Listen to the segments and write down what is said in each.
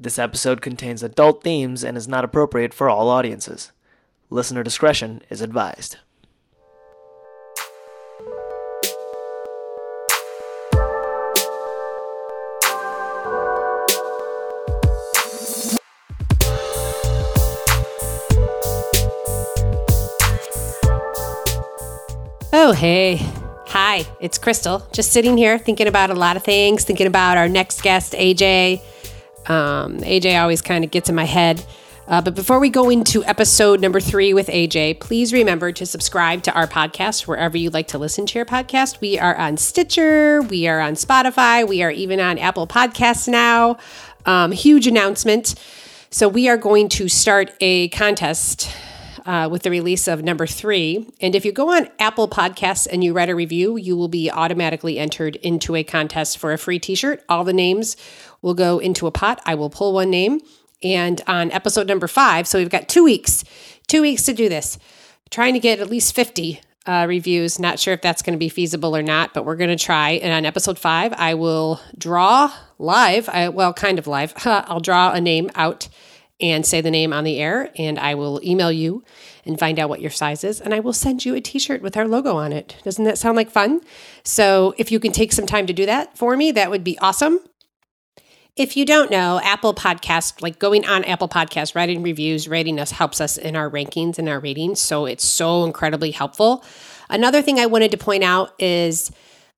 This episode contains adult themes and is not appropriate for all audiences. Listener discretion is advised. Oh, hey. Hi, it's Crystal. Just sitting here thinking about a lot of things, thinking about our next guest, AJ. Um, AJ always kind of gets in my head. Uh, but before we go into episode number three with AJ, please remember to subscribe to our podcast wherever you like to listen to your podcast. We are on Stitcher, we are on Spotify, we are even on Apple Podcasts now. Um, huge announcement. So, we are going to start a contest uh, with the release of number three. And if you go on Apple Podcasts and you write a review, you will be automatically entered into a contest for a free t shirt. All the names will go into a pot. I will pull one name. And on episode number five, so we've got two weeks, two weeks to do this, trying to get at least 50 uh, reviews. Not sure if that's going to be feasible or not, but we're going to try. And on episode five, I will draw live, I, well, kind of live. I'll draw a name out and say the name on the air, and I will email you and find out what your size is, and I will send you a t shirt with our logo on it. Doesn't that sound like fun? So, if you can take some time to do that for me, that would be awesome. If you don't know, Apple Podcast, like going on Apple Podcast, writing reviews, rating us helps us in our rankings and our ratings. So it's so incredibly helpful. Another thing I wanted to point out is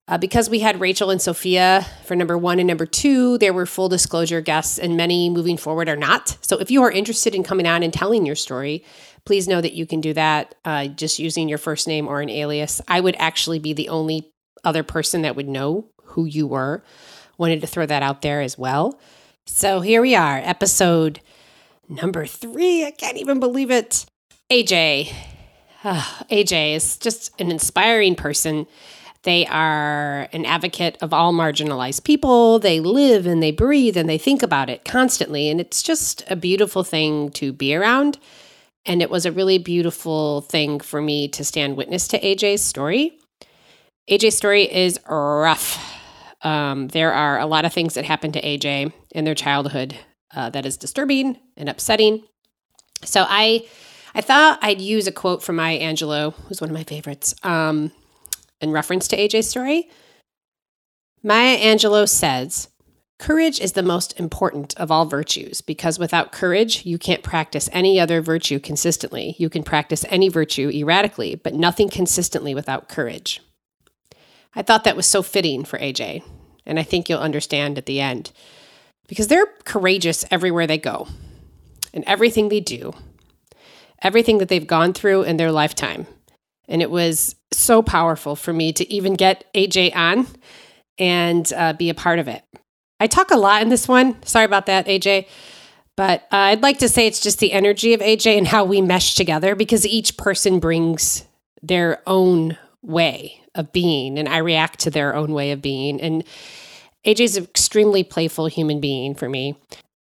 uh, because we had Rachel and Sophia for number one and number two, there were full disclosure guests, and many moving forward are not. So if you are interested in coming on and telling your story, please know that you can do that uh, just using your first name or an alias. I would actually be the only other person that would know who you were. Wanted to throw that out there as well. So here we are, episode number three. I can't even believe it. AJ. AJ is just an inspiring person. They are an advocate of all marginalized people. They live and they breathe and they think about it constantly. And it's just a beautiful thing to be around. And it was a really beautiful thing for me to stand witness to AJ's story. AJ's story is rough. Um, there are a lot of things that happened to AJ in their childhood uh, that is disturbing and upsetting. So I, I thought I'd use a quote from Maya Angelou, who's one of my favorites, um, in reference to AJ's story. Maya Angelou says, Courage is the most important of all virtues because without courage, you can't practice any other virtue consistently. You can practice any virtue erratically, but nothing consistently without courage. I thought that was so fitting for AJ, and I think you'll understand at the end. Because they're courageous everywhere they go, and everything they do, everything that they've gone through in their lifetime. And it was so powerful for me to even get AJ on and uh, be a part of it. I talk a lot in this one. Sorry about that, AJ. But uh, I'd like to say it's just the energy of AJ and how we mesh together because each person brings their own way of being, and I react to their own way of being. And AJ's an extremely playful human being for me.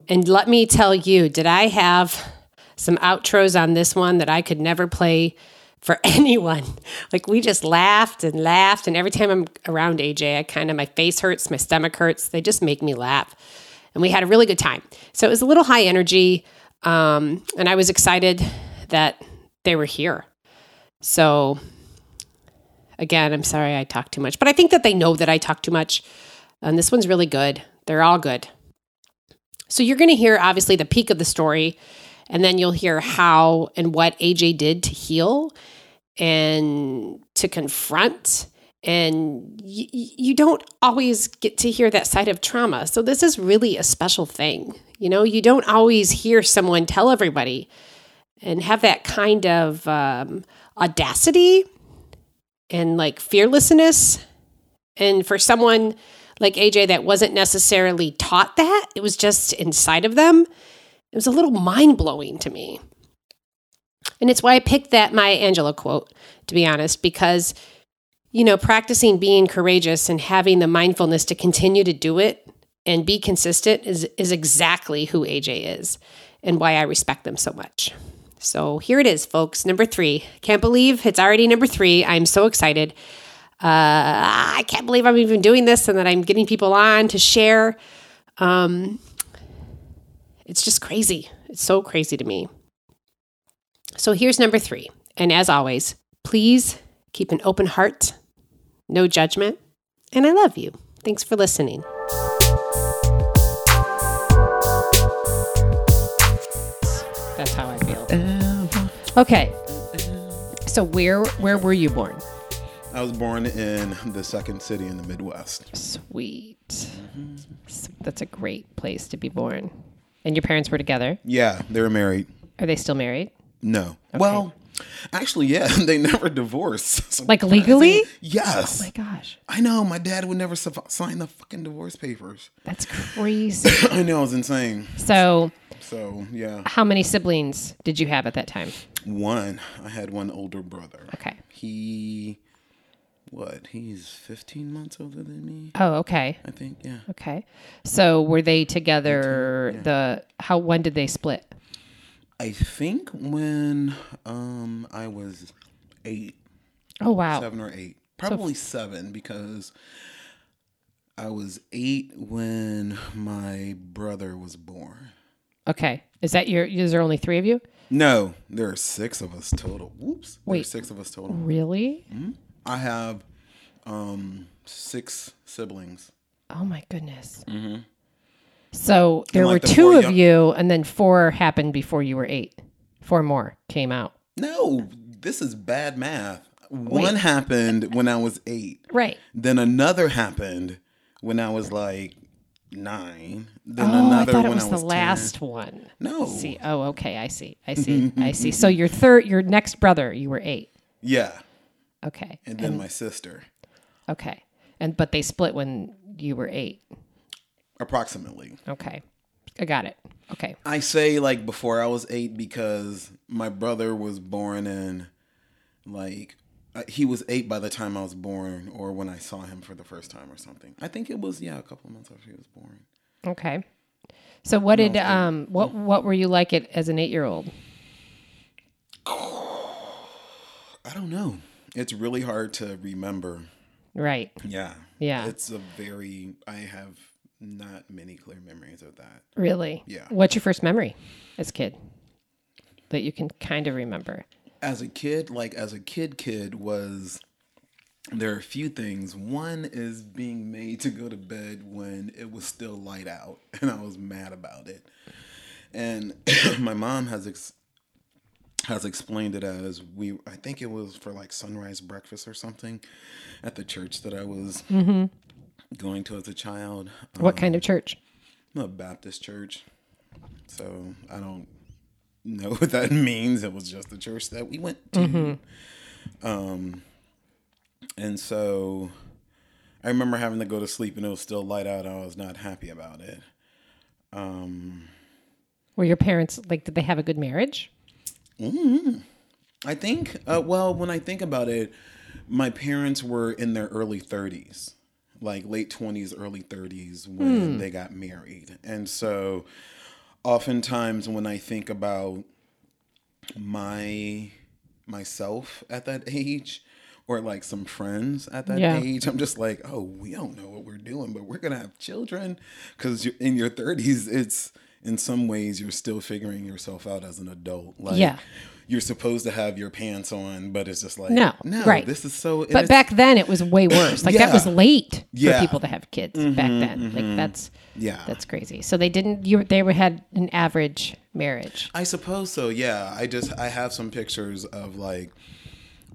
And let me tell you, did I have some outros on this one that I could never play for anyone. Like we just laughed and laughed. And every time I'm around AJ, I kind of, my face hurts, my stomach hurts. They just make me laugh. And we had a really good time. So it was a little high energy. Um, and I was excited that they were here. So again, I'm sorry I talk too much, but I think that they know that I talk too much. And this one's really good. They're all good. So you're going to hear obviously the peak of the story, and then you'll hear how and what AJ did to heal and to confront. And y- you don't always get to hear that side of trauma. So, this is really a special thing. You know, you don't always hear someone tell everybody and have that kind of um, audacity and like fearlessness. And for someone like AJ that wasn't necessarily taught that, it was just inside of them, it was a little mind blowing to me. And it's why I picked that Maya Angelou quote, to be honest, because, you know, practicing being courageous and having the mindfulness to continue to do it and be consistent is, is exactly who AJ is and why I respect them so much. So here it is, folks. Number three. Can't believe it's already number three. I'm so excited. Uh, I can't believe I'm even doing this and that I'm getting people on to share. Um, It's just crazy. It's so crazy to me. So here's number three. And as always, please keep an open heart, no judgment, and I love you. Thanks for listening. Okay. So where where were you born? I was born in the second city in the Midwest. Sweet. Mm-hmm. S- That's a great place to be born. And your parents were together. Yeah, they were married. Are they still married? No. Well, actually, yeah, they never divorced. So Like legally? Yes. Oh my gosh. I know. My dad would never sign the fucking divorce papers. That's crazy. I know. It was insane. so, So, yeah. how many siblings did you have at that time? One, I had one older brother. Okay. He, what? He's 15 months older than me, Oh, okay. I think. Yeah. Okay. So, were they together the how when did they split? I think when um I was eight, Oh, wow. seven or eight, probably seven because I was eight when my brother was born. Okay. Is that your is there only 3 of you? No, there are six of us total. Whoops. There are Wait. six of us total. Really? I have um six siblings. Oh my goodness. So there like were the two of young- you, and then four happened before you were eight. Four more came out. No, this is bad math. One happened when I was eight. Right. Then another happened when I was like nine. Then Oh, I thought it when was the 10. last one. No. See. Oh, okay. I see. I see. Mm-hmm, I see. Mm-hmm. So your third, your next brother, you were eight. Yeah. Okay. And then my sister. Okay. And but they split when you were eight. Approximately. Okay. I got it. Okay. I say like before I was eight because my brother was born in like uh, he was eight by the time I was born or when I saw him for the first time or something. I think it was yeah a couple of months after he was born. Okay. So what did um what what were you like it as an eight year old? I don't know. It's really hard to remember. Right. Yeah. Yeah. It's a very I have not many clear memories of that. Really? Yeah. What's your first memory as a kid that you can kind of remember? As a kid, like as a kid, kid was there are a few things. One is being made to go to bed when it was still light out, and I was mad about it. And my mom has ex- has explained it as we. I think it was for like sunrise breakfast or something at the church that I was mm-hmm. going to as a child. What kind of um, church? A Baptist church, so I don't know what that means. It was just the church that we went to. Um, and so I remember having to go to sleep and it was still light out. I was not happy about it. Um, Were your parents like did they have a good marriage? mm I think, uh, well, when I think about it, my parents were in their early 30s, like late 20s, early 30s when they got married. And so oftentimes when I think about my myself at that age or like some friends at that Yeah. age, I'm just like, oh, we don't know what we're doing, but we're going to have children because in your 30s, it's in some ways you're still figuring yourself out as an adult. Like, Yeah. you're supposed to have your pants on, but it's just like No, no, right. This is so. But back then it was way worse. Like that was late Yeah. Mm-hmm, for people to have kids back then. Like that's yeah, that's crazy. So they didn't you they were had an average marriage. I suppose so. Yeah, I just I have some pictures of like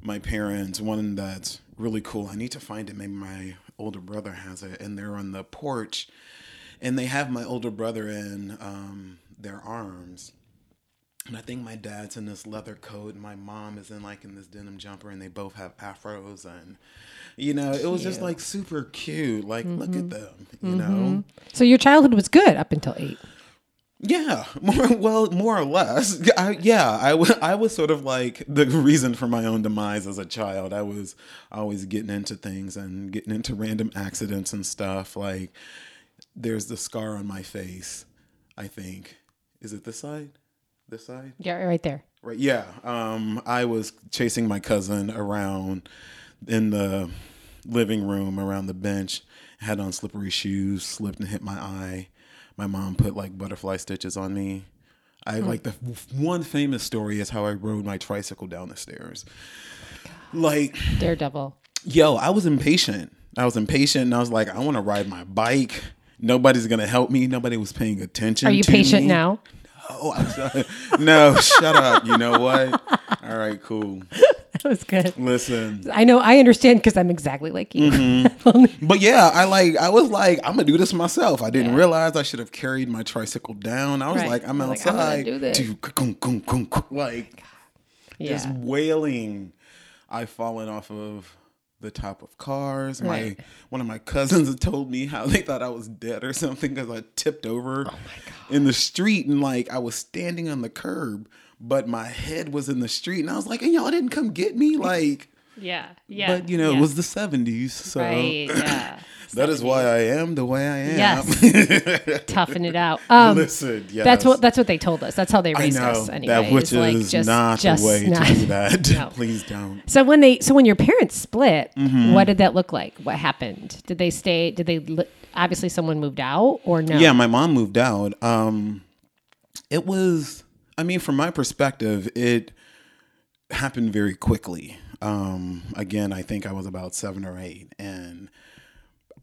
my parents. One that's really cool. I need to find it. Maybe my older brother has it, and they're on the porch, and they have my older brother in um, their arms. And I think my dad's in this leather coat, and my mom is in like in this denim jumper, and they both have afros, and you know, it was just like super cute. Like, look at them, you know. So your childhood was good up until 8. Yeah, more well, more or less. I, yeah, I wa- I was sort of like the reason for my own demise as a child. I was always getting into things and getting into random accidents and stuff. Like, there's the scar on my face. I think is it this side, this side. Yeah, right there. Right. Yeah. Um, I was chasing my cousin around in the living room around the bench. Had on slippery shoes, slipped and hit my eye. my mom put like butterfly stitches on me. I like the one famous story is how I rode my tricycle down the stairs. Like, Daredevil. yo, I was impatient. I was impatient and I was like, I want to ride my bike. Nobody's gonna help me. Nobody was paying attention. Are you patient me. now? I'm no, shut up. You know what? All right, cool. That was good. Listen, I know. I understand because I'm exactly like you. Mm-hmm. but yeah, I like. I was like, I'm gonna do this myself. I didn't realize I should have carried my tricycle down. I was Right. like, I'm You're like, I'm gonna outside, gung, like just wailing. I've fallen off of the top of cars. Right. My one of my cousins told me how they thought I was dead or something because I tipped over Oh in the street and like I was standing on the curb, but my head was in the street, and I was like, and y'all didn't come get me, like. Yeah. Yeah. But you know, it was the seventies, so right. Yeah. that is why I am the way I am. Yes. Toughen it out. Um, Listen, yes. That's what that's what they told us. That's how they raised know us. Anyway, that, which like, is just- not just the way not- to do that. No. Please don't. So when they so when your parents split, Mm-hmm. what did that look like? What happened? Did they stay? Did they li- obviously someone moved out or no? Yeah, my mom moved out. Um, it was, I mean, from my perspective, it happened very quickly. Um, again, I think I was about seven or eight, and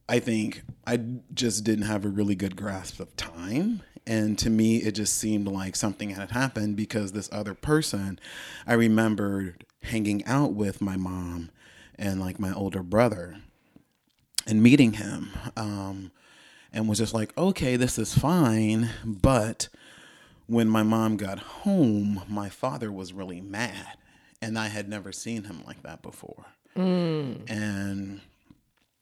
I think I just didn't have a really good grasp of time. And to me, it just seemed like something had happened because this other person, I remembered hanging out with my mom and like my older brother and meeting him. Um, and was just like, okay, this is fine. But when my mom got home, my father was really mad. And I had never seen him like that before. And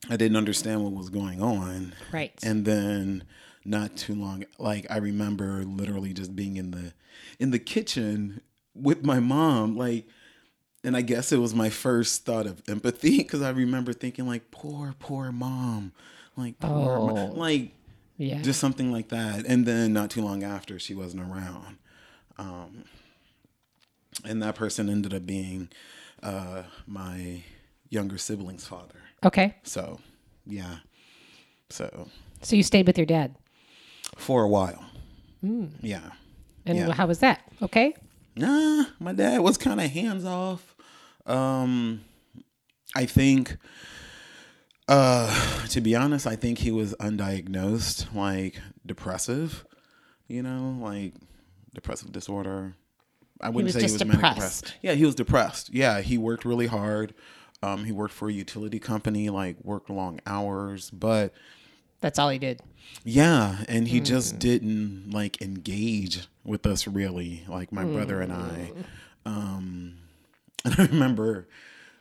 I didn't understand what was going on. Right. And then not too long like I remember literally just being in the in the kitchen with my mom like and I guess it was my first thought of empathy because I remember thinking like poor poor mom like poor Oh. mom. like yeah. just something like that and then not too long after she wasn't around um and that person ended up being uh my younger sibling's father okay. so yeah so So you stayed with your dad, for a while yeah and Yeah. how was that? Okay. Nah, my dad was kind of hands off. Um, I think, uh, to be honest, I think he was undiagnosed, like depressive. You know, like depressive disorder. I wouldn't was say he was manic depressed. depressed. Yeah, he was depressed. Yeah, he worked really hard. Um, he worked for a utility company, like worked long hours, but That's all he did. yeah, and he just didn't like engage with us really, like my brother and I. Um, and I remember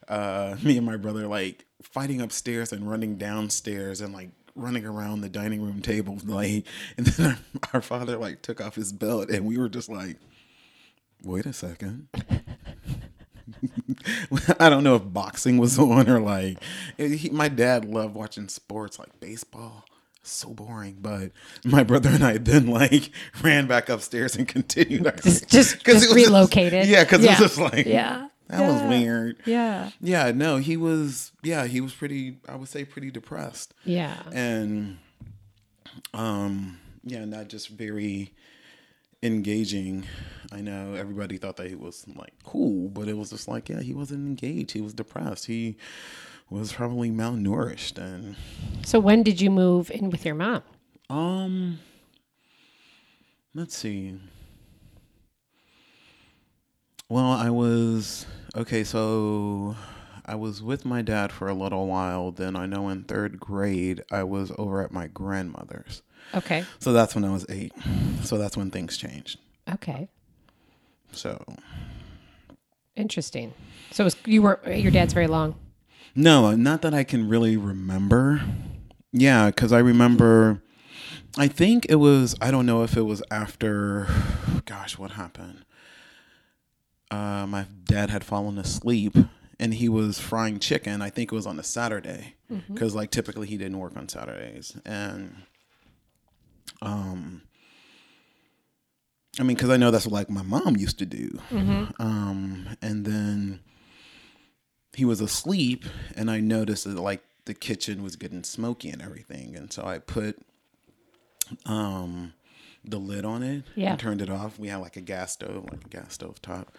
uh, me and my brother like fighting upstairs and running downstairs and like running around the dining room table, like. And then our, our father like took off his belt, and we were just like, "Wait a second. I don't know if boxing was on or like he, my dad loved watching sports like baseball. So boring, but my brother and I then like ran back upstairs and continued our Just just, 'Cause just it was relocated. yeah, because yeah. it was just like yeah. that was weird. Yeah. Yeah, no, he was yeah, he was pretty I would say pretty depressed. Yeah. And um yeah, not just very engaging. I know everybody thought that he was like cool, but it was just like, yeah, he wasn't engaged. He was depressed. He was probably malnourished and So when did you move in with your mom? um let's see. Well, I was okay, so I was with my dad for a little while. Then I know in third grade I was over at my grandmother's. Okay. So that's when I was eight. So that's when things changed. Okay. So Interesting. So it was, you were your dad's very long. no, not that I can really remember. Yeah, because I remember. I think it was. I don't know if it was after. Gosh, what happened? Uh, my dad had fallen asleep and he was frying chicken. I think it was on a Saturday because, like, typically he didn't work on Saturdays. And, um, I mean, because I know that's what like my mom used to do. Um, and then he was asleep, and I noticed that like the kitchen was getting smoky and everything, and so I put um the lid on it Yeah. and turned it off. We had like a gas stove, like a gas stove top.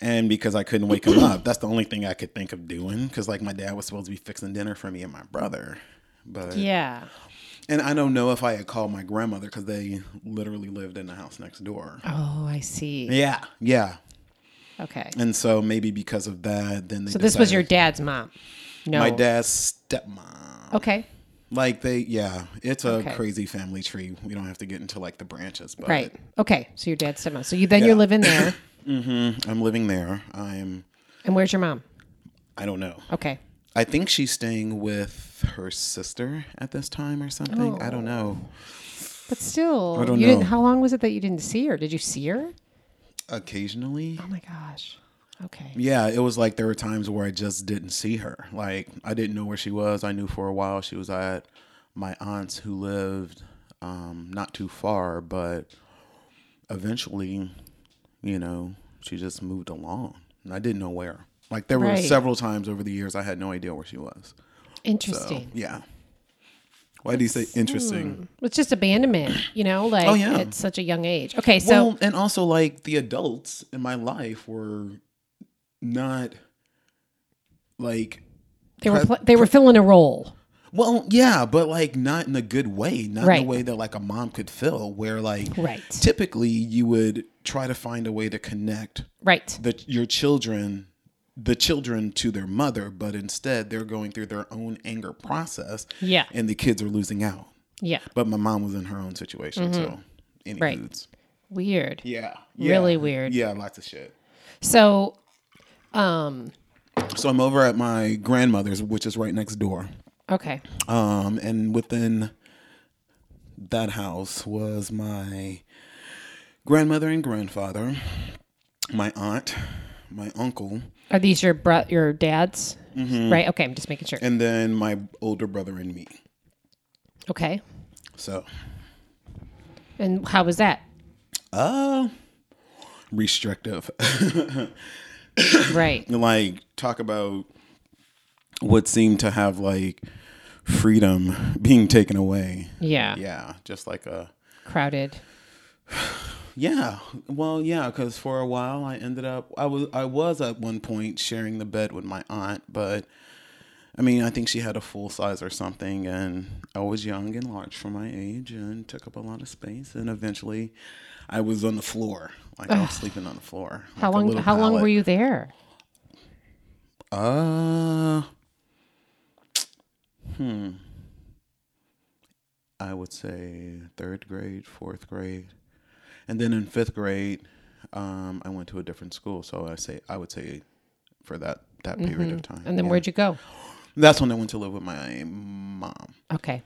And because I couldn't wake him up, that's the only thing I could think of doing. Because like my dad was supposed to be fixing dinner for me and my brother, but Yeah. And I don't know if I had called my grandmother because they literally lived in the house next door. Oh, I see. Yeah, yeah. Okay. And so maybe because of that, then they So this was your dad's mom. No. my dad's stepmom. Okay. Like they, yeah, it's a Okay. crazy family tree. We don't have to get into like the branches, but Right. Okay. So your dad's stepmom. So you then Yeah. you're living there. Mm-hmm. I'm living there. I'm, and where's your mom? I don't know. Okay. I think she's staying with her sister at this time or something. I don't know. But still, I don't you didn't. know. How long was it that you didn't see her? Did you see her? Occasionally, Oh my gosh. Okay. Yeah, it was like there were times where I just didn't see her. Like I didn't know where she was. I knew for a while she was at my aunt's who lived um, not too far, but eventually, you know, she just moved along, and I didn't know where. Like there were Right. several times over the years I had no idea where she was. So Interesting. yeah. Why do you say hmm. interesting? It's just abandonment, you know, like Oh, yeah. at such a young age. Okay, so well, and also like the adults in my life were not like they were pl- they were filling a role. Well, yeah, but like not in a good way, not in a way that like a mom could fill. Where like Right. typically you would try to find a way to connect Right. the your children, the children to their mother, but instead they're going through their own anger process. Yeah. and the kids are losing out. Yeah. But my mom was in her own situation, so any Mm-hmm. Right. foods. Weird. Yeah, Really weird. Yeah, lots of shit. So, um, So I'm over at my grandmother's, which is right next door. okay. Um, and within that house was my grandmother and grandfather, my aunt, my uncle, Are these your bro- your dad's? Mm-hmm. Right. Okay. I'm just making sure. and then my older brother and me. Okay. So, And how was that? uh, restrictive. Right. like, talk about what seemed to have like freedom being taken away. Yeah. Yeah, just like a Crowded. Yeah, well, yeah, because for a while I ended up I was I was at one point sharing the bed with my aunt, but I mean I think she had a full size or something, and I was young and large for my age, and took up a lot of space, and eventually I was on the floor, like I was sleeping on the floor. How like long? How long were you there? Uh, hmm. I would say third grade, fourth grade, and then in fifth grade, um, I went to a different school. So I say I would say for that that period of time. Mm-hmm. And then yeah. where'd you go? That's when I went to live with my mom. Okay.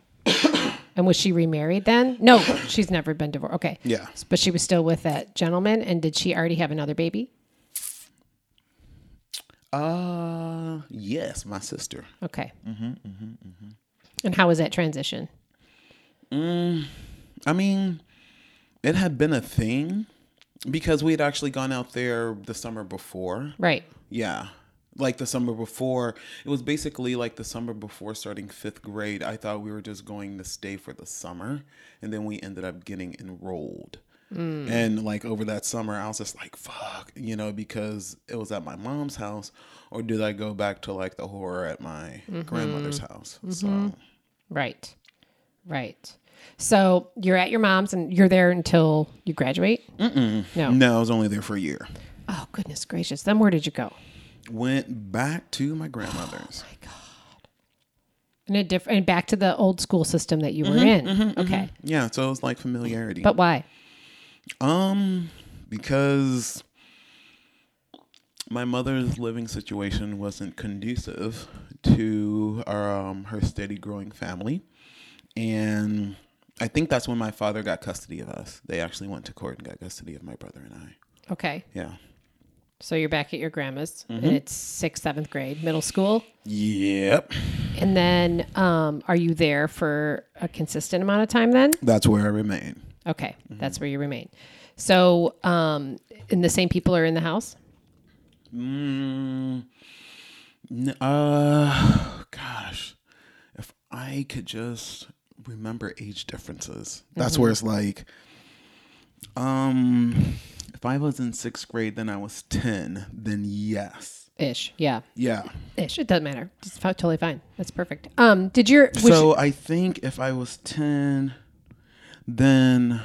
and was she remarried then? No, she's never been divorced. Okay. Yeah. But she was still with that gentleman. And did she already have another baby? Uh, yes, my sister. Okay. Mm-hmm, And how was that transition? I mean, it had been a thing because we had actually gone out there the summer before. Right. Yeah. Like the summer before, it was basically like the summer before starting fifth grade. I thought we were just going to stay for the summer, and then we ended up getting enrolled. Mm. And like over that summer, I was just like, fuck, you know, because it was at my mom's house, or did I go back to like the horror at my mm-hmm. grandmother's house? Mm-hmm. So, Right. Right. So you're at your mom's and you're there until you graduate? Mm-mm. No. no, I was only there for a year. Oh, goodness gracious. Then where did you go? Went back to my grandmother's. Oh, my God. And, a diff- and back to the old school system that you were Mm-hmm, in. okay. Yeah, so it was like familiarity. But why? Um, because my mother's living situation wasn't conducive to um, her steady growing family. And I think that's when my father got custody of us. They actually went to court and got custody of my brother and I. Okay. Yeah. So you're back at your grandma's Mm-hmm. and it's sixth, seventh grade, middle school. Yep. And then um, are you there for a consistent amount of time then? That's where I remain. Okay. Mm-hmm. That's where you remain. So, um, and the same people are in the house? Mm, uh, gosh, if I could just remember age differences. That's where it's like, um, if I was in sixth grade, then I was ten. Then yes, Ish. Yeah. yeah. Ish. It doesn't matter. It's totally fine. That's perfect. Um, did your so I think if I was ten, then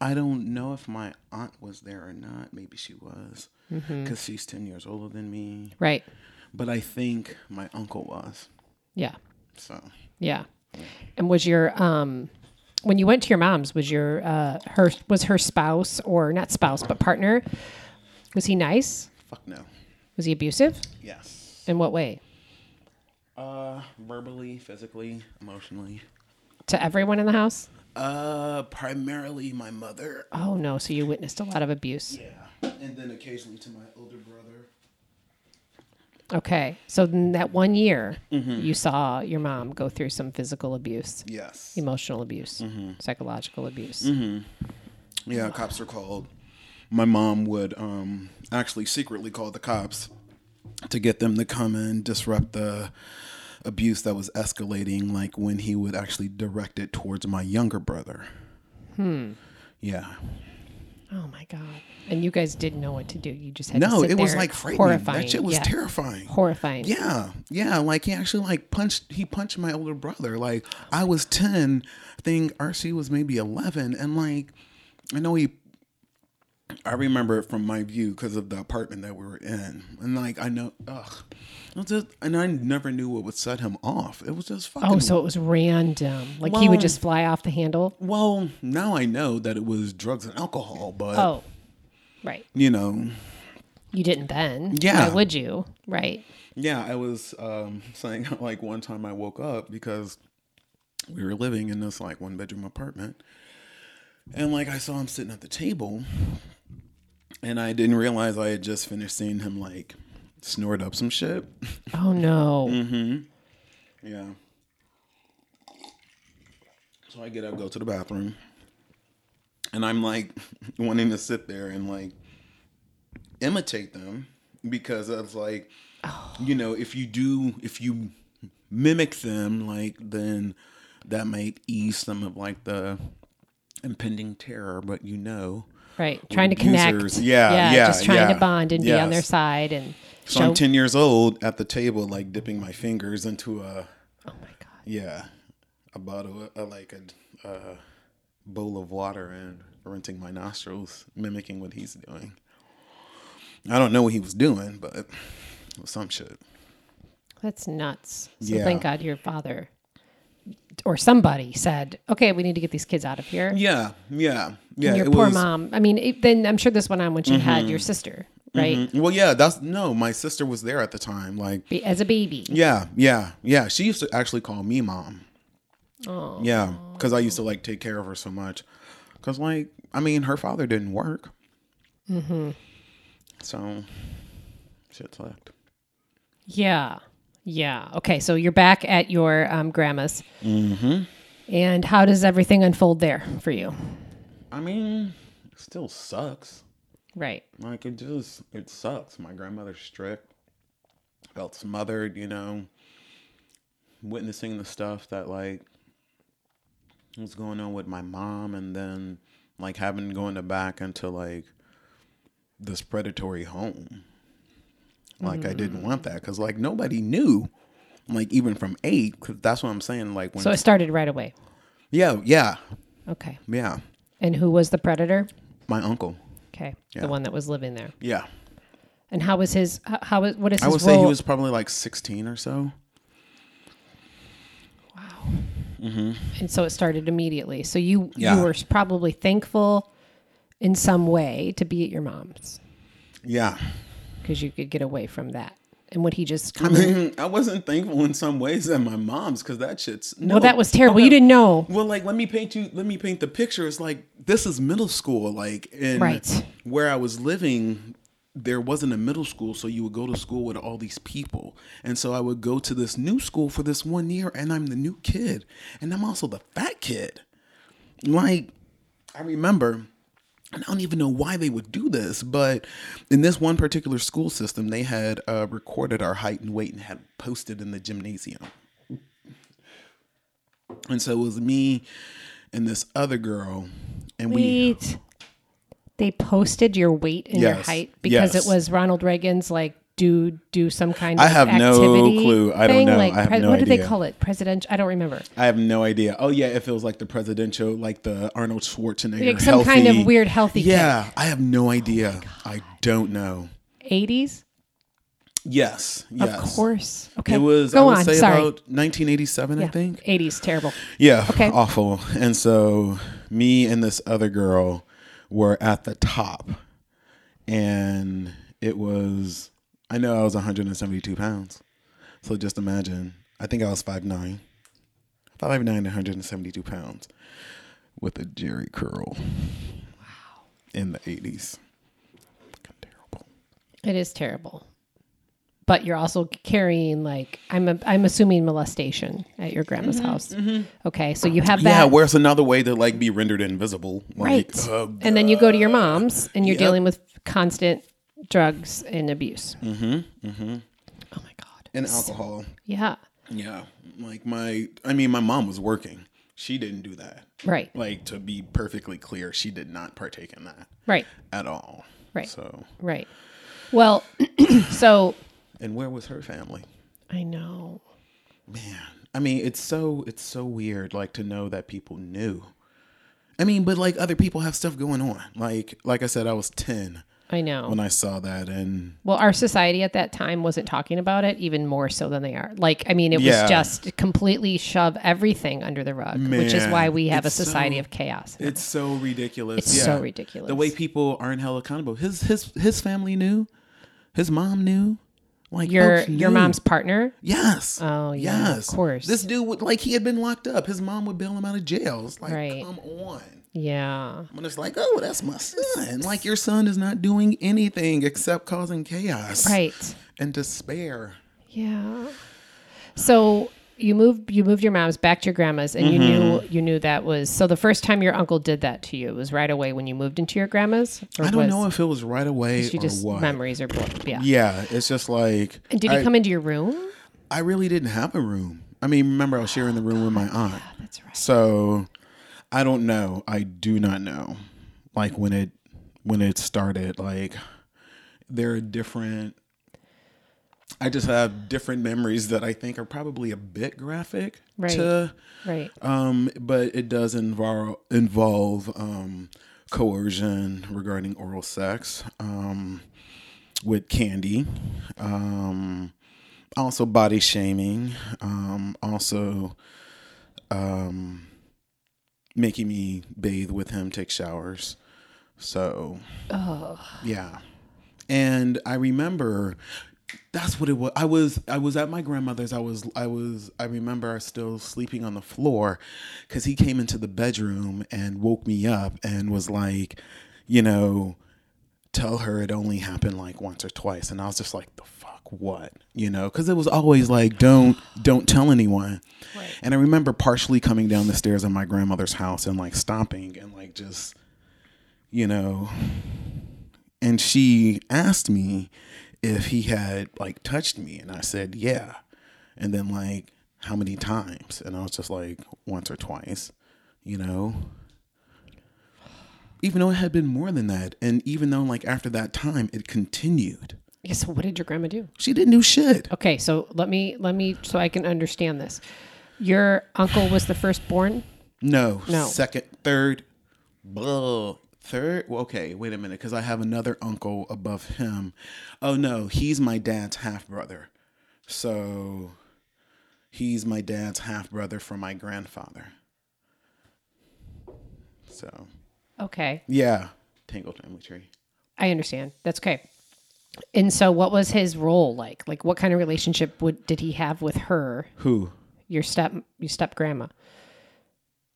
I don't know if my aunt was there or not. Maybe she was, because she's ten years older than me. right? But I think my uncle was. Yeah. So Yeah. And was your um when you went to your mom's, was your uh her was her spouse or not spouse but partner? Was he nice? fuck no. Was he abusive? Yes. In what way? Uh, verbally, physically, emotionally. To everyone in the house? Uh, primarily my mother. Oh no, so you witnessed a lot of abuse. Yeah, and then occasionally to my older brother. Okay. So in that one year, Mm-hmm. you saw your mom go through some physical abuse, Yes. emotional abuse, Mm-hmm. psychological abuse. Yeah, cops are called. My mom would um actually secretly call the cops to get them to come and disrupt the abuse that was escalating. Like when he would actually direct it towards my younger brother. Hmm. Yeah. Oh my god. And you guys didn't know what to do. You just had to No, it was like frightening. horrifying. That shit was Yeah. terrifying. Horrifying. Yeah, yeah. Like he actually like punched. He punched my older brother. Like I was ten. I think RC was maybe eleven, and like I know he. I remember it from my view because of the apartment that we were in, and like I know, ugh, it was just, and I never knew what would set him off. It was just fucking. Oh, so it was random. Like he would just fly off the handle. well, now I know that it was drugs and alcohol, but Oh, right. you know, You didn't then. Yeah. Why would you? Right. Yeah, I was um, saying like one time I woke up because we were living in this like one bedroom apartment, and like I saw him sitting at the table, and I didn't realize I had just finished seeing him like snort up some shit. Oh no. mm-hmm. yeah. So I get up, go to the bathroom, and I'm like wanting to sit there and like imitate them because it's like, you know, if you do, if you mimic them, like then that might ease some of like the impending terror. But you know, Right. Trying to connect. abusers- yeah, yeah, Just trying yeah. to bond and be on their side and so show. I'm ten years old at the table, like dipping my fingers into a oh my god. yeah, a bottle, uh, like a uh, bowl of water and rinsing my nostrils, mimicking what he's doing. I don't know what he was doing, but it was some shit. That's nuts. So Yeah. thank God your father or somebody said, "Okay, we need to get these kids out of here." Yeah, yeah, yeah. And your poor was- mom. I mean, it, then I'm sure this went on when she had your sister, right? Mm, Well, yeah, that's no. My sister was there at the time. Like, Be, as a baby. yeah, yeah, yeah. She used to actually call me mom. Oh. Yeah, because I used to like take care of her so much. Because like, I mean, her father didn't work. Mm-hmm. So, shit sucked. Yeah. Yeah. Okay. So you're back at your um, grandma's. Mm-hmm. And how does everything unfold there for you? I mean, it still sucks. Right. Like it just it sucks. My grandmother's strict. Felt smothered, you know. Witnessing the stuff that like was going on with my mom and then like having going to back into like this predatory home. Like I didn't want that because like nobody knew. Like even from eight, because that's what I'm saying. Like when, So it started right away. yeah, yeah, Okay. yeah. And who was the predator? My uncle, Okay. Yeah. The one that was living there. yeah. And how was his, how, how was, what is his I would role? say he was probably like 16 or so. Wow. Mm-hmm. And so it started immediately. So you, Yeah. you were probably thankful in some way to be at your mom's Yeah. Because you could get away from that. And would he just I come in? mean, I wasn't thankful in some ways that my mom's because that shit's. No. Well, that was terrible. You didn't know. Well, like, let me paint you. Let me paint the picture. It's like this is middle school. Like, in Right. where I was living, there wasn't a middle school, so you would go to school with all these people, and so I would go to this new school for this one year, and I'm the new kid, and I'm also the fat kid. Like, I remember. And I don't even know why they would do this, but in this one particular school system, they had uh, recorded our height and weight and had posted in the gymnasium. And so it was me and this other girl, and we. They posted your weight and your height because Yes. it was Ronald Reagan's like do do some kind of I have no clue. I don't thing? know. Like I have pre- no what do they call it? Presidential? I don't remember. I have no idea. Oh yeah, it feels like the presidential, like the Arnold Schwarzenegger, Like some kind of weird healthy Yeah, I have no oh idea. I don't know. Eighties, Yes, yes. of course. Okay, It was. Go I would on. say Sorry. about 1987, I think. eighties. Terrible. Yeah, Okay. awful. And so me and this other girl were at the top, and it was. I know I was 172 pounds, so just imagine. I think I was 5'9", 5'9", 172 pounds, with a Jheri curl. Wow. In the 80s. Fucking terrible. It is terrible. But you're also carrying like I'm a, I'm assuming molestation at your grandma's house. Okay, so you have that Mm-hmm, Yeah, where's another way to like be rendered invisible? Like, right, oh, and then you go to your mom's and you're Yep. dealing with constant drugs and abuse. Mm-hmm. Mm-hmm. Oh my god. and alcohol. Yeah. Yeah, like my, I mean, my mom was working. She didn't do that. Right. Like to be perfectly clear, she did not partake in that Right. at all. Right. So, Right. Well, so and where was her family? I know. Man, I mean, it's so it's so weird, like to know that people knew. I mean, but like other people have stuff going on. Like, like I said, I was ten I know. when I saw that, and Well, our society at that time wasn't talking about it even more so than they are. Like, I mean, it Yeah. was just completely shove everything under the rug, which is why we have a society so- of chaos. now. It's so ridiculous. It's so ridiculous. The way people aren't held accountable. His his his family knew. His mom knew. Like your your mom's partner. Yes. Oh, yeah, of course. This dude would like he had been locked up. His mom would bail him out of jail. It's like, Right. come on. Yeah. And it's like, oh, that's my son. Like your son is not doing anything except causing chaos. Right. And despair. Yeah. So you moved you moved your mom's back to your grandma's and you knew Mm-hmm. you knew that was so the first time your uncle did that to you it was right away when you moved into your grandma's I don't was, know if it was right away or just what. memories are yeah. Yeah, it's just like And did he come into your room? I really didn't have a room. I mean, remember I was sharing the room with my aunt. yeah, That's right. So I don't know. I do not know. Like when it when it started, like there are different I just have different memories that I think are probably a bit graphic Right. to Right. um but it does involve involve um coercion regarding oral sex um with candy um also body shaming um also um making me bathe with him take showers. So yeah. And i remember that's what it was i was i was at my grandmother's i was i was i remember I was still sleeping on the floor because he came into the bedroom and woke me up and was like you know tell her it only happened like once or twice. And i was just like the what you know? Because it was always like don't don't tell anyone. And i remember partially coming down the stairs of my grandmother's house and like stomping and like just you know and she asked me if he had like touched me and i said yeah. And then like how many times? And i was just like once or twice you know? Even though it had been more than that and even though like after that time it continued Yeah, so what did your grandma do? she didn't do shit Okay, so let me let me so I can understand this. Your uncle was the firstborn. no No. second third blah, third well, okay wait a minute because i have another uncle above him oh no he's my dad's half brother so he's my dad's half brother from my grandfather so Okay, yeah tangled family tree I understand. That's okay. And so, what was his role like? Like, what kind of relationship would did he have with her, who? Your step your step grandma,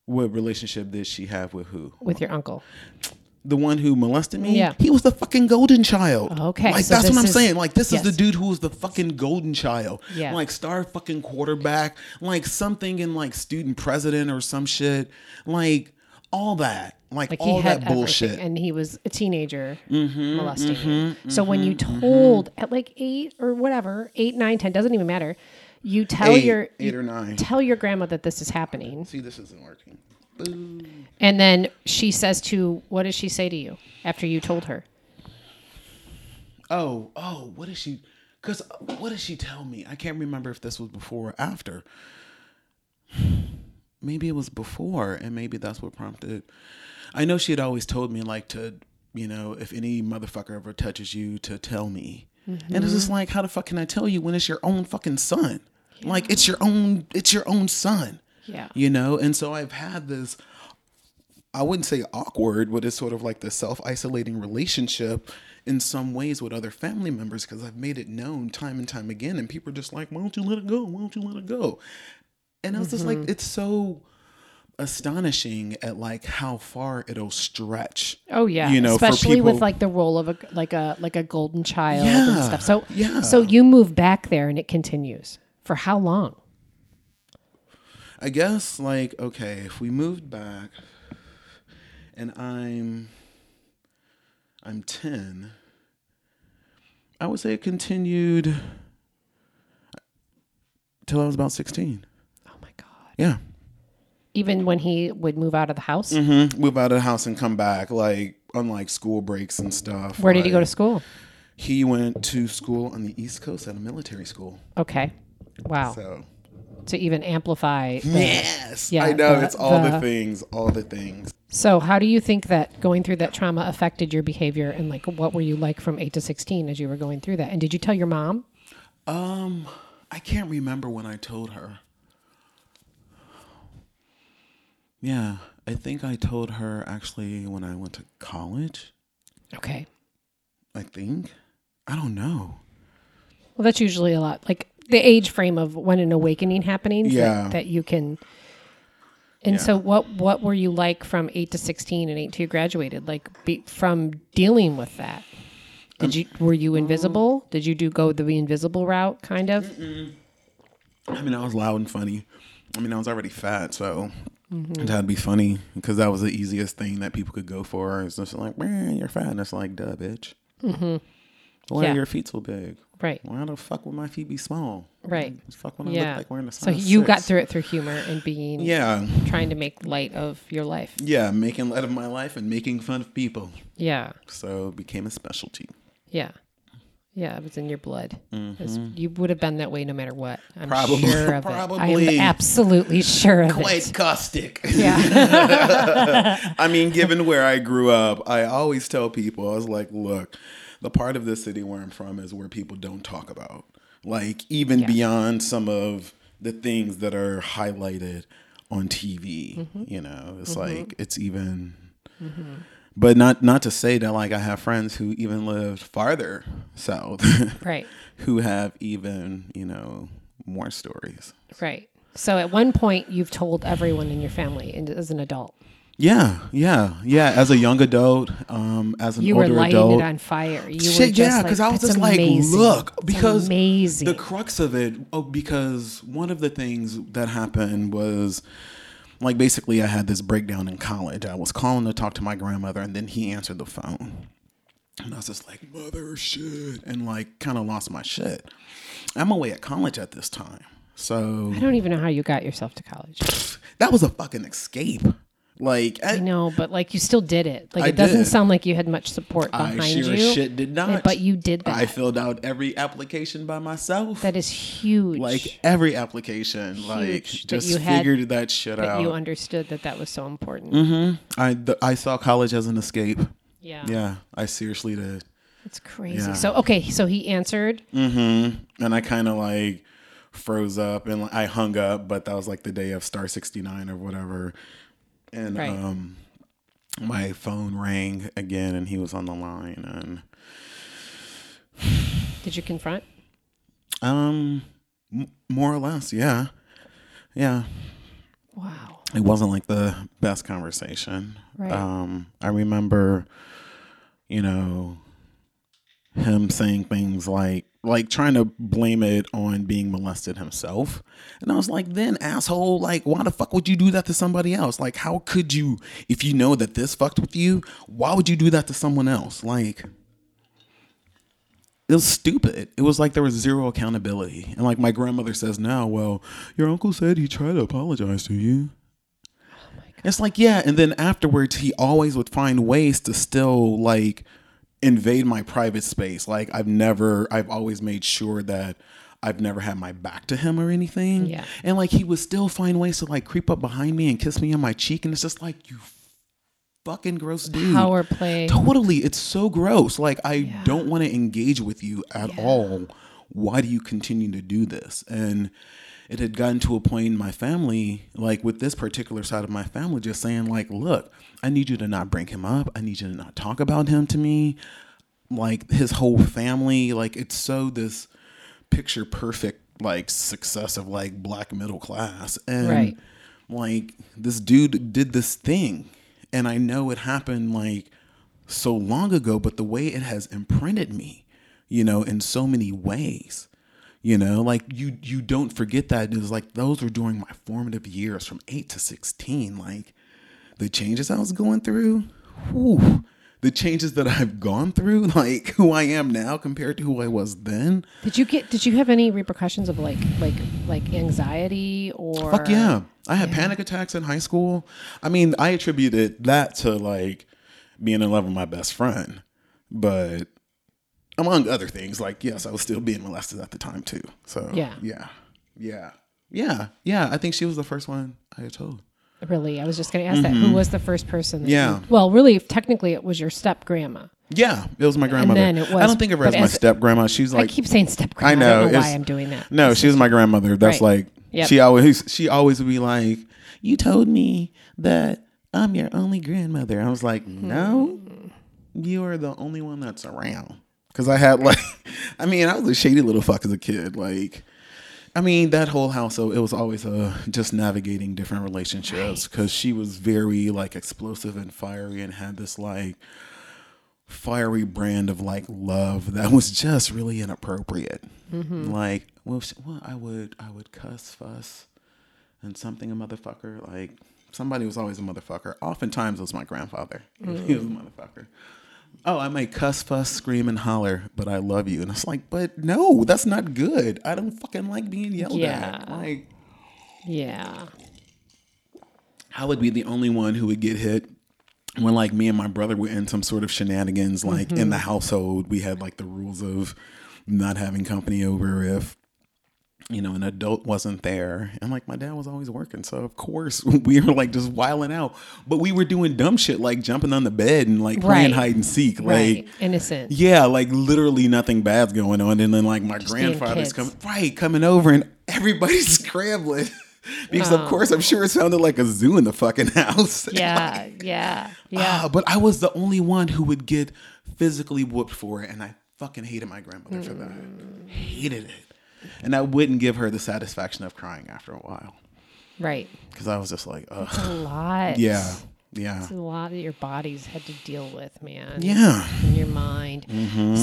what relationship did she have with who? With your uncle? the one who molested me? Yeah. he was the fucking golden child. Okay, like so that's what i'm is- saying. Like this is the dude who was the fucking golden child. Yeah. like star fucking quarterback. Like something in like student president or some shit. Like all that like, Like all he had that bullshit everything, and he was a teenager mm-hmm, molesting you. Mm-hmm, so when you mm-hmm, told at like eight or whatever, eight, nine, ten, doesn't even matter. You tell Eight- your eight you or nine. Tell your grandma that this is happening, See, this isn't working. and then she says to what does she say to you after you told her? Oh, oh, what does she? Because uh, what does she tell me? I can't remember if this was before or after. Maybe it was before, and maybe that's what prompted. I know she had always told me like to, you know, if any motherfucker ever touches you, to tell me. And it's just mm-hmm. like, how the fuck can I tell you when it's your own fucking son? Like it's your own, it's your own son. Yeah. You know, and so I've had this I wouldn't say awkward, but it's sort of like the self isolating relationship in some ways with other family members because I've made it known time and time again. And people are just like, why don't you let it go? Why don't you let it go? And I was just like, mm-hmm. it's so astonishing at like how far it'll stretch. Oh yeah, You know, especially with like the role of a like a like a golden child Yeah, and stuff. So yeah. so you move back there and it continues for how long? I guess like, okay, if we moved back and I'm I'm 10, I would say it continued till I was about 16. Oh my god! Yeah. Even when he would move out of the house, Mm-hmm. Move out of the house and come back, like on like school breaks and stuff. where did he go to school? He went to school on the East Coast at a military school. Okay, wow. So To even amplify. the- yes, Yeah, I know the- it's all the, the- things, all the things. So how do you think that going through that trauma affected your behavior and like what were you like from eight to sixteen as you were going through that? And did you tell your mom? Um, I can't remember when I told her. Yeah, I think I told her actually when I went to college. Okay. I think. I don't know. Well, that's usually a lot like the age frame of when an awakening happening. Yeah. That, that you can. And Yeah. so, what what were you like from eight to sixteen and eight to you graduated? Like be, from dealing with that. Um, Did you were you invisible? Did you do go the invisible route kind of? I mean, I was loud and funny. I mean, I was already fat, so Mm-hmm. to be funny because that was the easiest thing that people could go for. It's just like, man, you're fat. And it's like, duh, bitch. Mm-hmm. Why Yeah. are your feet so big? Right. Why the fuck would my feet be small? Right. Fuck when I Yeah. look like wearing a So you got through it through humor and being Yeah, trying to make light of your life. yeah, making light of my life and making fun of people. Yeah. So it became a specialty. Yeah. Yeah, it was in your blood. It's- You would have been that way no matter what. I'm Mm-hmm. Probably- sure of it. I am absolutely sure of Quite it. Quite caustic. Yeah. I mean, given where I grew up, I always tell people, I was like, look, the part of the city where I'm from is where people don't talk about. Like, even Yeah. beyond some of the things that are highlighted on TV, Mm-hmm. you know, it's like, it's even. But not not to say that like I have friends who even lived farther south, right. who have even you know more stories. Right. So at one point you've told everyone in your family and as an adult. Yeah, yeah, yeah. As a young adult, um, as an older adult. You were lighting adult, it on fire. You were Shit, just yeah, because like, I was "That's just like, look, because amazing. the crux of it, oh, because one of the things that happened was like basically I had this breakdown in college. I was calling to talk to my grandmother, and then he answered the phone, and I was just like, mother shit, and like kind of lost my shit. I'm away at college at this time, so I don't even know how you got yourself to college. that was a fucking escape. Like I know, but like you still did it. Like I it doesn't did. sound like you had much support I behind sure you. shit did not. But you did that. I filled out every application by myself. that is huge. like every application, like Huge that just had- figured that shit that out. you understood that that was so important. I th- I saw college as an escape. Yeah. Yeah, I seriously did. It's crazy. Yeah. So okay, so he answered. Mm-hmm. And I kind of like froze up and I hung up, but that was like the day of Star sixty nine or whatever. And Right. um, my phone rang again, and he was on the line, and Did you confront? um, m- more or less, yeah, yeah. Wow. it wasn't like the best conversation. Right. Um, I remember, you know, him saying things like like trying to blame it on being molested himself. And I was like, then asshole, like why the fuck would you do that to somebody else? Like how could you if you know that this fucked with you, why would you do that to someone else? Like it was stupid. It was like there was zero accountability. And like my grandmother says now, well, your uncle said he tried to apologize to you. Oh it's like, yeah. And then afterwards, he always would find ways to still like invade my private space. Like, I've never, I've always made sure that I've never had my back to him or anything. Yeah. And like, he would still find ways to like creep up behind me and kiss me on my cheek. And it's just like, you fucking gross dude. Power play. Totally. It's so gross. Like, I don't want to engage with you at all. Why do you continue to do this? And it had gotten to a point in my family, like with this particular side of my family, just saying, like, look, I need you to not bring him up. I need you to not talk about him to me. Like his whole family, like it's so this picture perfect like success of like black middle class. And Right. like this dude did this thing. And I know it happened like so long ago, but the way it has imprinted me, you know, in so many ways. You know, like you you don't forget that it was like those were during my formative years from eight to sixteen. Like the changes I was going through, whew, the changes that I've gone through, like who I am now compared to who I was then. Did you get? Did you have any repercussions of like like like anxiety or? Fuck yeah. I had panic attacks in high school. I mean, I attributed that to like being in love with my best friend. But among other things, like yes, I was still being molested at the time too. So Yeah. Yeah. Yeah. Yeah. Yeah. I think she was the first one I had told. Really, I was just going to ask that. Who was the first person? That Mm-hmm. Yeah. you- well, really, technically, it was your step grandma. Yeah, it was my grandmother. then it was, I don't think of her as but my step grandma. She's like I keep saying step grandma. I know. I know why I'm doing that. No, she was my grandmother. That's Right. like Yep. she always she always would be like, "You told me that I'm your only grandmother." I was like, "No, you are the only one that's around." Because I had like, I mean, I was a shady little fuck as a kid. Like, I mean, that whole house, it was always uh, just navigating different relationships because she was very like explosive and fiery and had this like fiery brand of like love that was just really inappropriate. Like, well, well, I would, I would cuss, fuss, and something a motherfucker. Like, somebody was always a motherfucker. Oftentimes, it was my grandfather. He was a motherfucker. Oh, I might cuss, fuss, scream, and holler, but I love you. And it's like, but no, that's not good. I don't fucking like being yelled at. Yeah. Like, Yeah. I would be the only one who would get hit when like me and my brother were in some sort of shenanigans like in the mm-hmm. household we had like the rules of not having company over if you know an adult wasn't there and like my dad was always working so of course we were like just wiling out but we were doing dumb shit like jumping on the bed and like playing Right. hide and seek like Right. Innocent. yeah, like literally nothing bad's going on, and then like my being grandfather's coming right coming over, and everybody's scrambling because of course I'm sure it sounded like a zoo in the fucking house. Yeah. Yeah. Yeah. Ah, but I was the only one who would get physically whooped for it, and I fucking hated my grandmother for that. Hated it, and I wouldn't give her the satisfaction of crying after a while right. because I was just like, A lot. yeah, yeah, It's a lot that your bodies had to deal with, man. yeah. In your mind.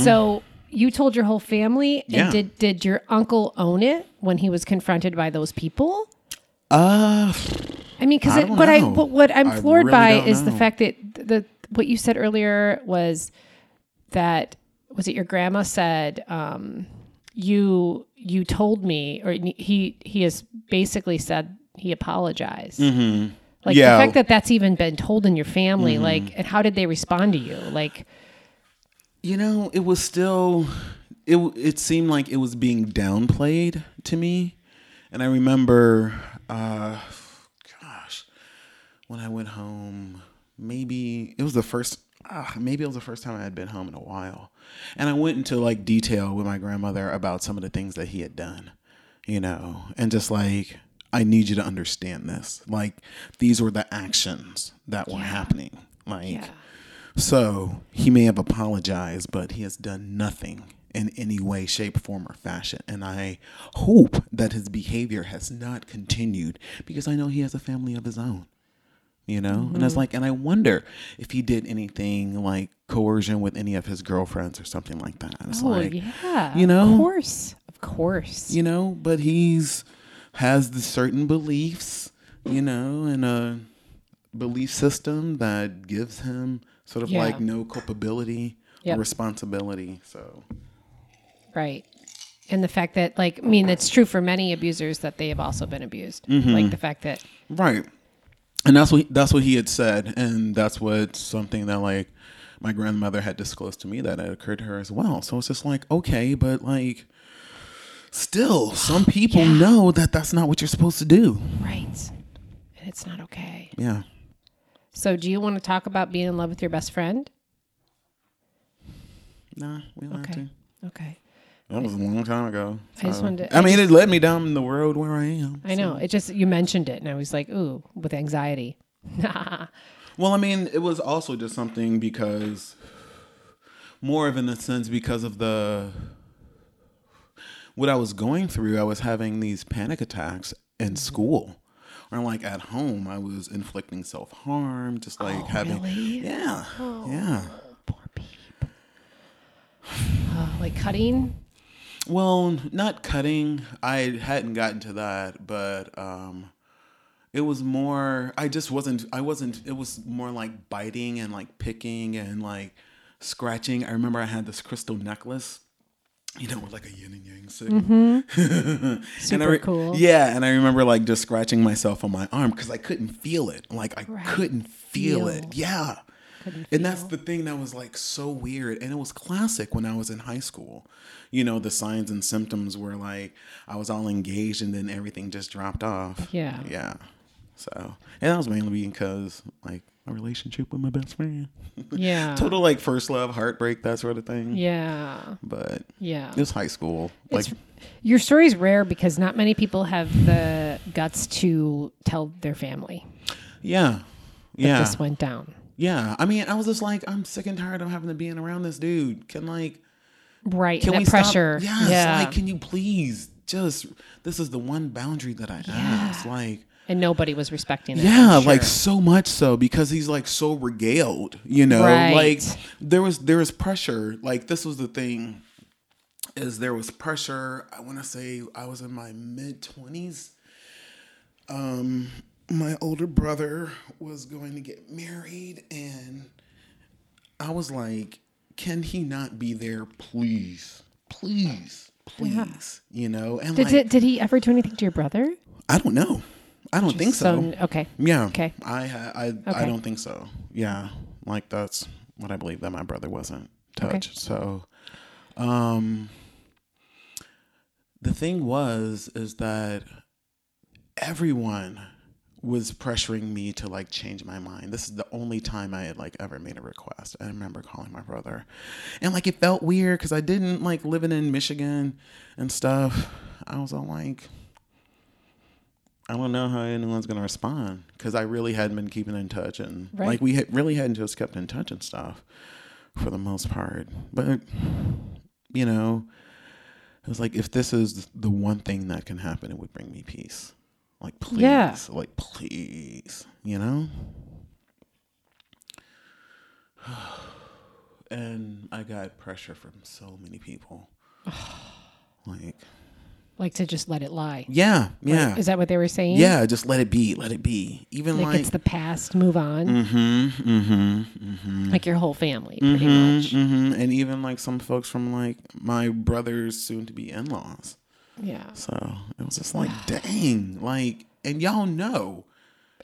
So you told your whole family, and Yeah. did did your uncle own it when he was confronted by those people? Uh, I mean, because what I know. but what I'm floored really by is the fact that the what you said earlier was that was it your grandma said um, you you told me or he he has basically said he apologized. Like Mm-hmm. Yeah. Mm-hmm. the fact that that's even been told in your family, like, and how did they respond to you? Like, You know, it was still it it seemed like it was being downplayed to me. And I remember uh gosh, when I went home, maybe it was the first ah, maybe it was the first time I had been home in a while. And I went into like detail with my grandmother about some of the things that he had done, you know, and just like I need you to understand this. Like these were the actions that were happening. Like so he may have apologized, but he has done nothing in any way, shape, form, or fashion. And I hope that his behavior has not continued because I know he has a family of his own. You know? And it's like, and I wonder if he did anything like coercion with any of his girlfriends or something like that. It's oh like, yeah, you know? of course, of course, you know, but he's has the certain beliefs, you know, and a belief system that gives him sort of Yeah. like no culpability Yep. or responsibility. So Right. And the fact that, like, I mean, that's true for many abusers that they have also been abused. Mm-hmm. Like the fact that, Right. And that's what that's what he had said, and that's what something that like my grandmother had disclosed to me that had occurred to her as well. So it's just like okay, but like still, some people know that that's not what you're supposed to do. right. And it's not okay. Yeah. So, do you want to talk about being in love with your best friend? Nah, we don't have Okay. to. Okay. That was a long time ago. I just wanted to- I I mean, it led me down the road where I am. I know. It just, you mentioned it, and I was like, ooh, with anxiety. Well, I mean, it was also just something because more of in a sense because of the what I was going through. I was having these panic attacks in school. Or like at home, I was inflicting self harm, just like having, really? yeah, yeah. Poor. Uh, like cutting? Well, not cutting. I hadn't gotten to that, but um it was more I just wasn't I wasn't it was more like biting and like picking and like scratching. I remember I had this crystal necklace. You know, with like a yin and yang signal. I Super re- cool. Yeah, and I remember like just scratching myself on my arm because I couldn't feel it. Like I couldn't feel, Feel. it. Yeah. And that's the thing that was like so weird. And it was classic when I was in high school. You know, the signs and symptoms were like I was all engaged and then everything just dropped off. Yeah. Yeah. So, and that was mainly because like my relationship with my best friend. Yeah. Total like first love, heartbreak, that sort of thing. Yeah. But Yeah. it was high school. Like, It's, your is rare because not many people have the guts to tell their family yeah. Yeah. this went down. Yeah. I mean, I was just like, I'm sick and tired of having to being around this dude. Can like, Right. can we pressure. Stop? Yes. yeah. Like, can you please just, this is the one boundary that I ask. Like, and nobody was respecting it. yeah, I'm like so much so because he's like so regaled, you know, Right. like there was there was pressure. Like this was the thing, is there was pressure. I want to say I was in my mid twenties. Um, my older brother was going to get married, and I was like, "Can he not be there, please, please, please?" You know, and Did, like did, did he ever do anything to your brother? I don't know. I don't think so. okay. Yeah. Okay. I I I don't think so. Yeah. Like that's what I believe that my brother wasn't touched. So um the thing was is that everyone was pressuring me to like change my mind. This is the only time I had like ever made a request. I remember calling my brother. And like it felt weird cuz I didn't like living in Michigan and stuff. I was all like I don't know how anyone's gonna respond because I really hadn't been keeping in touch and Right. like we had really hadn't just kept in touch and stuff for the most part. But you know, it was like if this is the one thing that can happen, it would bring me peace. Like please, Yeah. like please, you know. And I got pressure from so many people. like, Like to just let it lie. yeah, yeah. Is that what they were saying? Yeah, just let it be. Let it be. Even Like, like, it's the past, move on. mm-hmm, mm-hmm, mm-hmm, Like your whole family, pretty mm-hmm, much. mm-hmm. and even like some folks from like my brother's soon-to-be in-laws. Yeah. So it was just like, dang, like, and y'all know.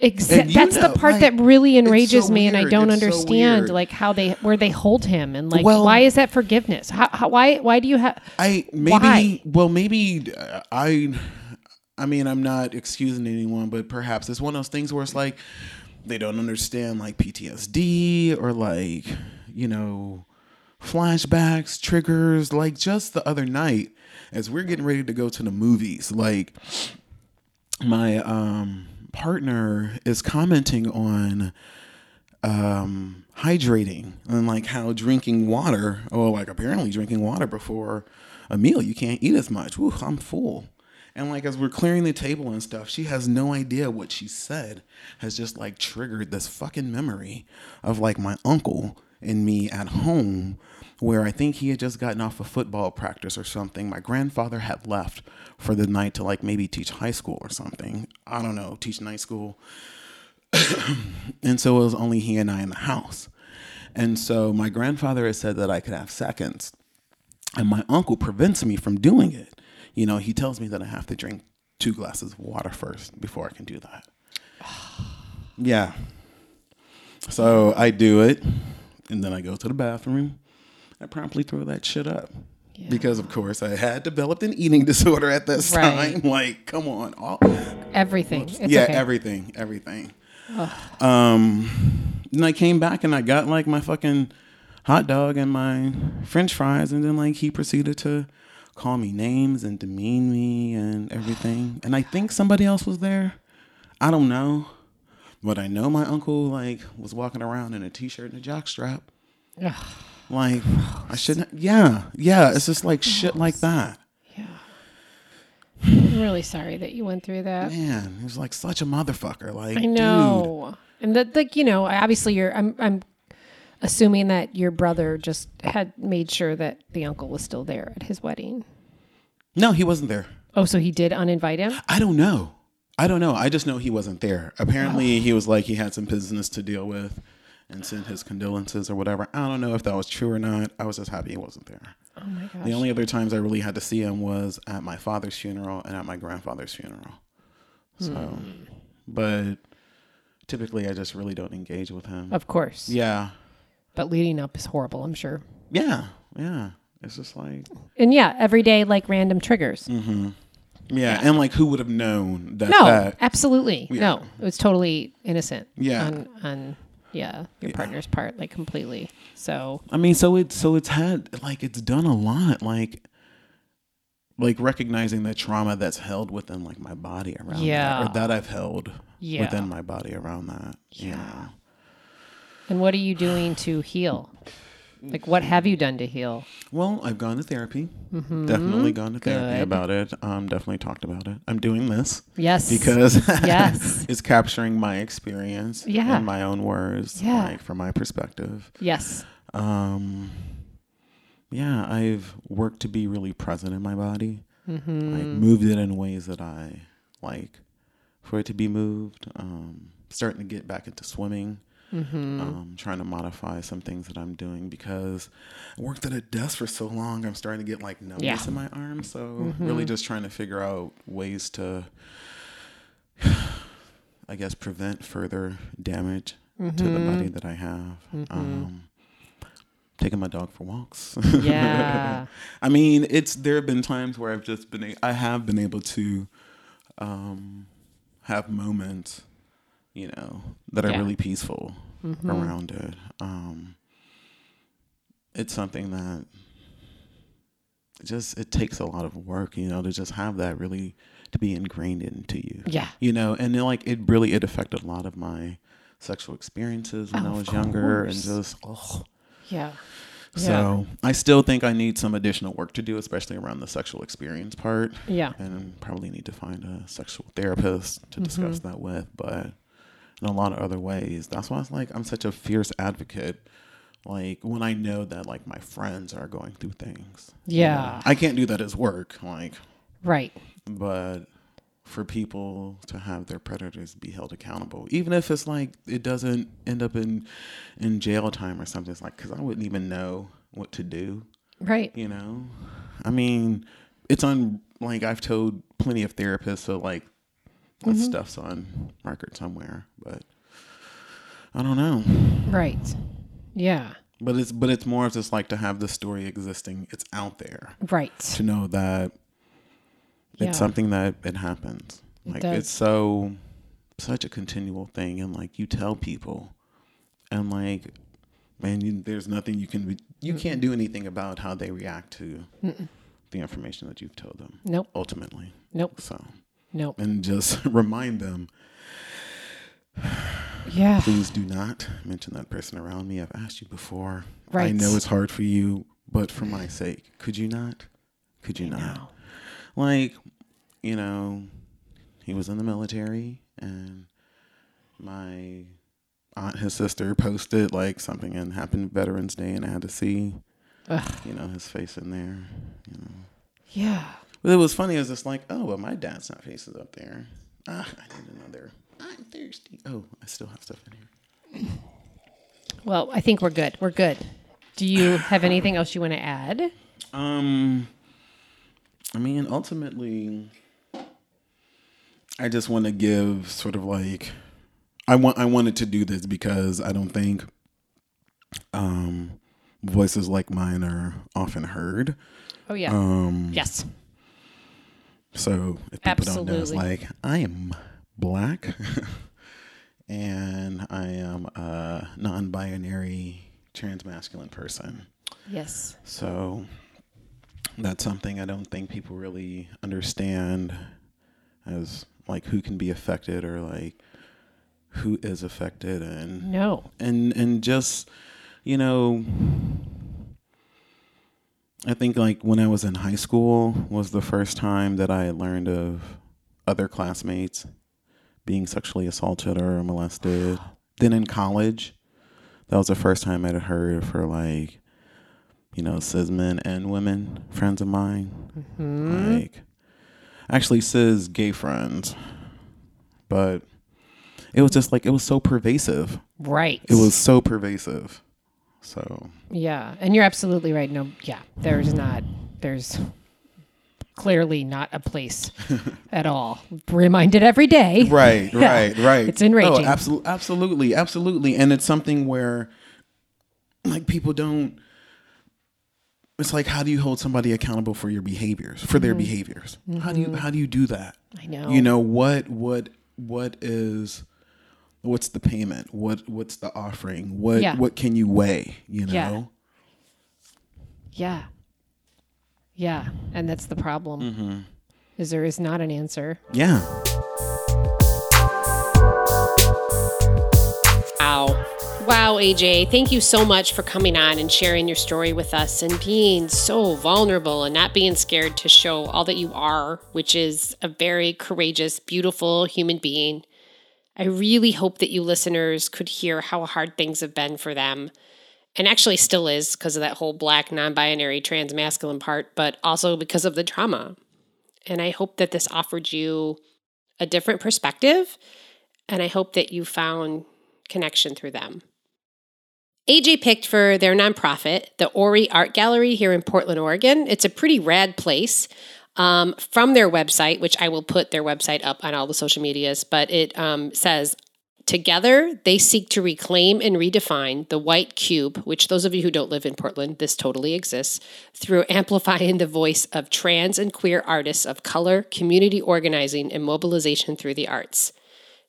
Exactly. That's know, the part like, that really enrages so me, and I don't It's understand weird. like how they where they hold him, and like Well- why is that forgiveness? How, how why why do you have? I maybe Why? well maybe uh, I I mean I'm not excusing anyone but perhaps it's one of those things where it's like they don't understand like PTSD or like you know flashbacks triggers like just the other night as we're getting ready to go to the movies like my um partner is commenting on um hydrating and like how drinking water or like apparently drinking water before a meal you can't eat as much. Woo, i'm full. And like as we're clearing the table and stuff she has no idea what she said has just like triggered this fucking memory of like my uncle and me at home where I think he had just gotten off of football practice or something. My grandfather had left for the night to like maybe teach high school or something. I don't know, teach night school. and so it was only he and I in the house. And so my grandfather had said that I could have seconds. and my uncle prevents me from doing it. You know, he tells me that I have to drink two glasses of water first before I can do that. yeah. So I do it, and then I go to the bathroom. I promptly throw that shit up. Because of course I had developed an eating disorder at this Right. time. Like, come on, all, Everything. It's yeah, okay. everything, everything. Um, and I came back and I got like my fucking hot dog and my French fries, and then like he proceeded to call me names and demean me and everything. And I think somebody else was there. I don't know, but I know my uncle like was walking around in a t-shirt and a jockstrap. Like I shouldn't. Yeah, yeah. It's just like shit like that. Yeah. I'm really sorry that you went through that. Man, he was like such a motherfucker. Like I know. And that like, you know, obviously you're I'm I'm assuming that your brother just had made sure that the uncle was still there at his wedding. No, he wasn't there. Oh, so he did uninvite him? I don't know. I don't know. I just know he wasn't there. Apparently, oh. he was like he had some business to deal with and sent his condolences or whatever. I don't know if that was true or not. I was just happy he wasn't there. Oh my gosh. The only other times I really had to see him was at my father's funeral and at my grandfather's funeral. So, Hmm. but typically I just really don't engage with him. Of course. Yeah. But leading up is horrible, I'm sure. Yeah. Yeah. It's just like, And yeah, every day like random triggers. yeah. And like, who would have known that? No, that absolutely. Yeah. No. It was totally innocent. Yeah. On on yeah, your partner's part, like completely. So I mean, so it's so it's had like it's done a lot, like like recognizing the trauma that's held within like my body around Yeah. that, or that I've held Yeah. within my body around that. Yeah. You know? and what are you doing to heal? Like what have you done to heal? Well, I've gone to therapy. Definitely gone to therapy Mm-hmm. Good. about it. Um, definitely talked about it. I'm doing this Yes. because Yes. it's capturing my experience Yeah. in my own words, Yeah. like from my perspective. Yes. Um, yeah, I've worked to be really present in my body. Mm-hmm. Like moved it in ways that I like for it to be moved. Um, starting to get back into swimming. Mm-hmm. Um, trying to modify some things that I'm doing because I worked at a desk for so long. I'm starting to get like numbness Yeah. Mm-hmm. in my arm. So really just trying to figure out ways to, I guess, prevent further damage to the Mm-hmm. body that I have. Um, taking my dog for walks. Yeah. I mean, it's there have been times where I've just been I have been able to um, have moments, you know, that are Yeah. really peaceful around it. Um, it's something that just it takes a lot of work, you know, to just have that really to be ingrained into you. Yeah. You know, and then, like it really it affected a lot of my sexual experiences when Oh, I was younger and just oh Yeah. so I still think I need some additional work to do, especially around the sexual experience part. Yeah. And probably need to find a sexual therapist to discuss Mm-hmm. that with. But in a lot of other ways, that's why it's like I'm such a fierce advocate. Like when I know that like my friends are going through things. you Yeah. know. I can't do that as work, like, Right. but for people to have their predators be held accountable, even if it's like it doesn't end up in in jail time or something, it's like because I wouldn't even know what to do. Right. You know, I mean, it's on like I've told plenty of therapists, so like that Mm-hmm. stuff's on record somewhere, but I don't know. Right. Yeah. But it's but it's more of just like to have the story existing. It's out there Right. to know that Yeah. it's something that it happens. Like it's so such a continual thing, and like you tell people, and like man, you, there's nothing you can you can't do anything about how they react to the information that you've told them. Nope. Ultimately, Nope. so Nope. and just remind them, Yeah. please do not mention that person around me. I've asked you before. Right. I know it's hard for you, but for my sake, could you not? Could you not? know. like you know he was in the military and my aunt his sister posted like something and happened veterans day and i had to see Ugh. you know his face in there you know Yeah. But it was funny it was just like oh well my dad's not faces up there ah i need another i'm thirsty oh i still have stuff in here Well, I think we're good. We're good. Do you have anything else you want to add? Um, I mean, ultimately, I just want to give sort of like I want I wanted to do this because I don't think um voices like mine are often heard. Oh yeah. Um, yes. So if people don't know, it's like I am black and I am a non-binary transmasculine person. Yes. So that's something I don't think people really understand as like who can be affected or like who is affected and No. and and just you know I think like when I was in high school was the first time that I learned of other classmates being sexually assaulted or molested. Then in college, that was the first time I'd heard for like, you know, cis men and women friends of mine. Mm-hmm. Like, actually, cis gay friends. But it was just like, it was so pervasive. Right. It was so pervasive. So, Yeah, and you're absolutely right. No, yeah, there's not. There's clearly not a place at all. Reminded every day. right, Yeah. right, right. It's enraging. Oh, absolutely, absolutely, absolutely. And it's something where, like, people don't. It's like, how do you hold somebody accountable for your behaviors, for their behaviors? How do you how do you do that? Mm-hmm. I know. You know what what what is what's the payment? What what's the offering? What Yeah. what can you weigh? You know. Yeah. Yeah. Yeah, and that's the problem. Mm-hmm. Is there is not an answer. Yeah. Wow. Wow, AJ, thank you so much for coming on and sharing your story with us and being so vulnerable and not being scared to show all that you are, which is a very courageous, beautiful human being. I really hope that you listeners could hear how hard things have been for them. And actually still is because of that whole black, non binary, trans masculine part, but also because of the trauma. And I hope that this offered you a different perspective. And I hope that you found connection through them. AJ picked for their nonprofit, the Ori Art Gallery here in Portland, Oregon. It's a pretty rad place. Um, from their website, which I will put their website up on all the social medias, but it um, says, Together, they seek to reclaim and redefine the white cube, which those of you who don't live in Portland, this totally exists, through amplifying the voice of trans and queer artists of color, community organizing, and mobilization through the arts.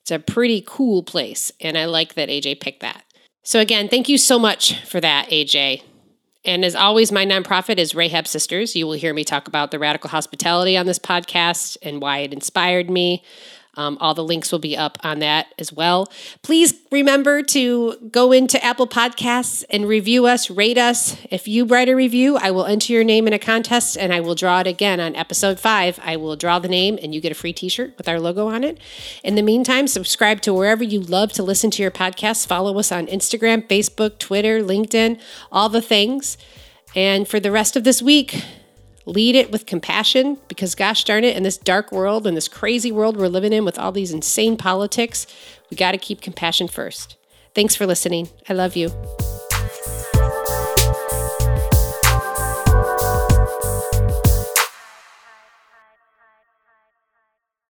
It's a pretty cool place, and I like that AJ picked that. So, again, thank you so much for that, AJ. And as always, my nonprofit is Rahab Sisters. You will hear me talk about the radical hospitality on this podcast and why it inspired me. Um, all the links will be up on that as well. Please remember to go into Apple Podcasts and review us, rate us. If you write a review, I will enter your name in a contest and I will draw it again on episode five. I will draw the name and you get a free t shirt with our logo on it. In the meantime, subscribe to wherever you love to listen to your podcasts. Follow us on Instagram, Facebook, Twitter, LinkedIn, all the things. And for the rest of this week, lead it with compassion because, gosh darn it, in this dark world, in this crazy world we're living in with all these insane politics, we got to keep compassion first. Thanks for listening. I love you.